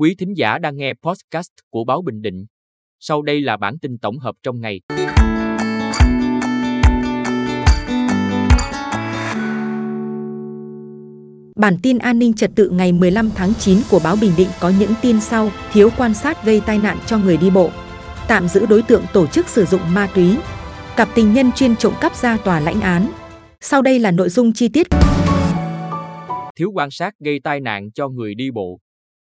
Quý thính giả đang nghe podcast của Báo Bình Định. Sau đây là bản tin tổng hợp trong ngày. Bản tin an ninh trật tự ngày 15 tháng 9 của báo Bình Định có những tin sau, thiếu quan sát gây tai nạn cho người đi bộ. Tạm giữ đối tượng tổ chức sử dụng ma túy. Cặp tình nhân chuyên trộm cắp ra tòa lãnh án. Sau đây là nội dung chi tiết. Thiếu quan sát gây tai nạn cho người đi bộ.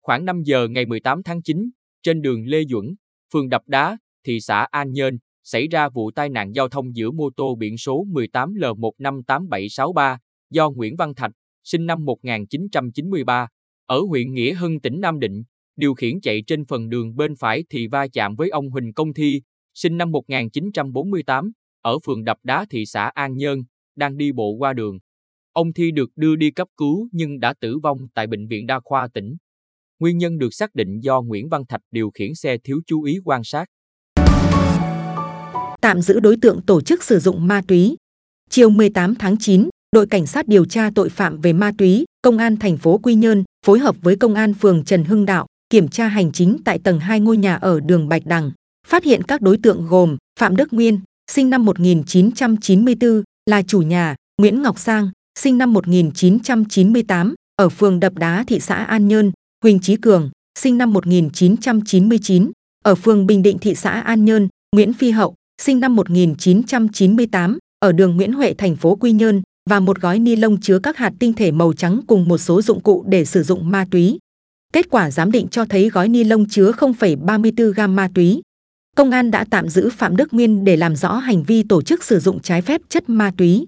Khoảng 5 giờ ngày 18 tháng 9, trên đường Lê Duẩn, phường Đập Đá, thị xã An Nhơn, xảy ra vụ tai nạn giao thông giữa mô tô biển số 18L158763 do Nguyễn Văn Thạch, sinh năm 1993, ở huyện Nghĩa Hưng tỉnh Nam Định, điều khiển chạy trên phần đường bên phải thì va chạm với ông Huỳnh Công Thi, sinh năm 1948, ở phường Đập Đá thị xã An Nhơn, đang đi bộ qua đường. Ông Thi được đưa đi cấp cứu nhưng đã tử vong tại Bệnh viện Đa khoa tỉnh. Nguyên nhân được xác định do Nguyễn Văn Thạch điều khiển xe thiếu chú ý quan sát. Tạm giữ đối tượng tổ chức sử dụng ma túy. Chiều 18 tháng 9, đội cảnh sát điều tra tội phạm về ma túy, công an thành phố Quy Nhơn phối hợp với công an phường Trần Hưng Đạo kiểm tra hành chính tại tầng 2 ngôi nhà ở đường Bạch Đằng, phát hiện các đối tượng gồm Phạm Đức Nguyên, sinh năm 1994, là chủ nhà, Nguyễn Ngọc Sang, sinh năm 1998, ở phường Đập Đá thị xã An Nhơn, Huỳnh Chí Cường, sinh năm 1999, ở phường Bình Định thị xã An Nhơn, Nguyễn Phi Hậu, sinh năm 1998, ở đường Nguyễn Huệ thành phố Quy Nhơn và một gói ni lông chứa các hạt tinh thể màu trắng cùng một số dụng cụ để sử dụng ma túy. Kết quả giám định cho thấy gói ni lông chứa 0,34 gam ma túy. Công an đã tạm giữ Phạm Đức Nguyên để làm rõ hành vi tổ chức sử dụng trái phép chất ma túy.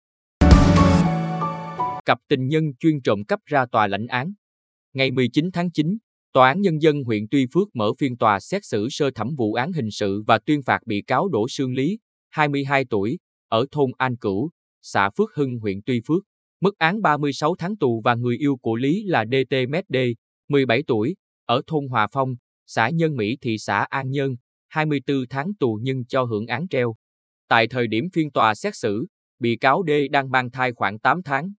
Cặp tình nhân chuyên trộm cắp ra tòa lãnh án. Ngày 19 tháng 9, Tòa án Nhân dân huyện Tuy Phước mở phiên tòa xét xử sơ thẩm vụ án hình sự và tuyên phạt bị cáo Đỗ Sương Lý, 22 tuổi, ở thôn An Cửu, xã Phước Hưng huyện Tuy Phước, mức án 36 tháng tù và người yêu của Lý là DT D, 17 tuổi, ở thôn Hòa Phong, xã Nhân Mỹ thị xã An Nhơn, 24 tháng tù nhưng cho hưởng án treo. Tại thời điểm phiên tòa xét xử, bị cáo D đang mang thai khoảng 8 tháng.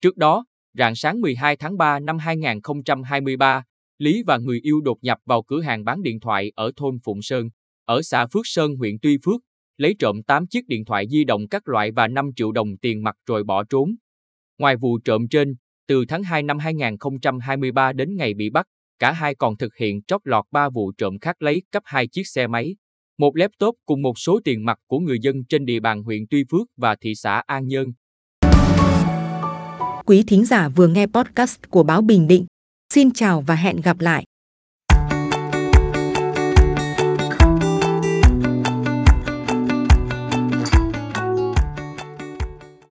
Trước đó, rạng sáng 12 tháng 3 năm 2023, Lý và người yêu đột nhập vào cửa hàng bán điện thoại ở thôn Phụng Sơn, ở xã Phước Sơn huyện Tuy Phước, lấy trộm 8 chiếc điện thoại di động các loại và 5 triệu đồng tiền mặt rồi bỏ trốn. Ngoài vụ trộm trên, từ tháng 2 năm 2023 đến ngày bị bắt, cả hai còn thực hiện trót lọt 3 vụ trộm khác lấy cắp hai chiếc xe máy, một laptop cùng một số tiền mặt của người dân trên địa bàn huyện Tuy Phước và thị xã An Nhơn. Quý thính giả vừa nghe podcast của báo Bình Định. Xin chào và hẹn gặp lại.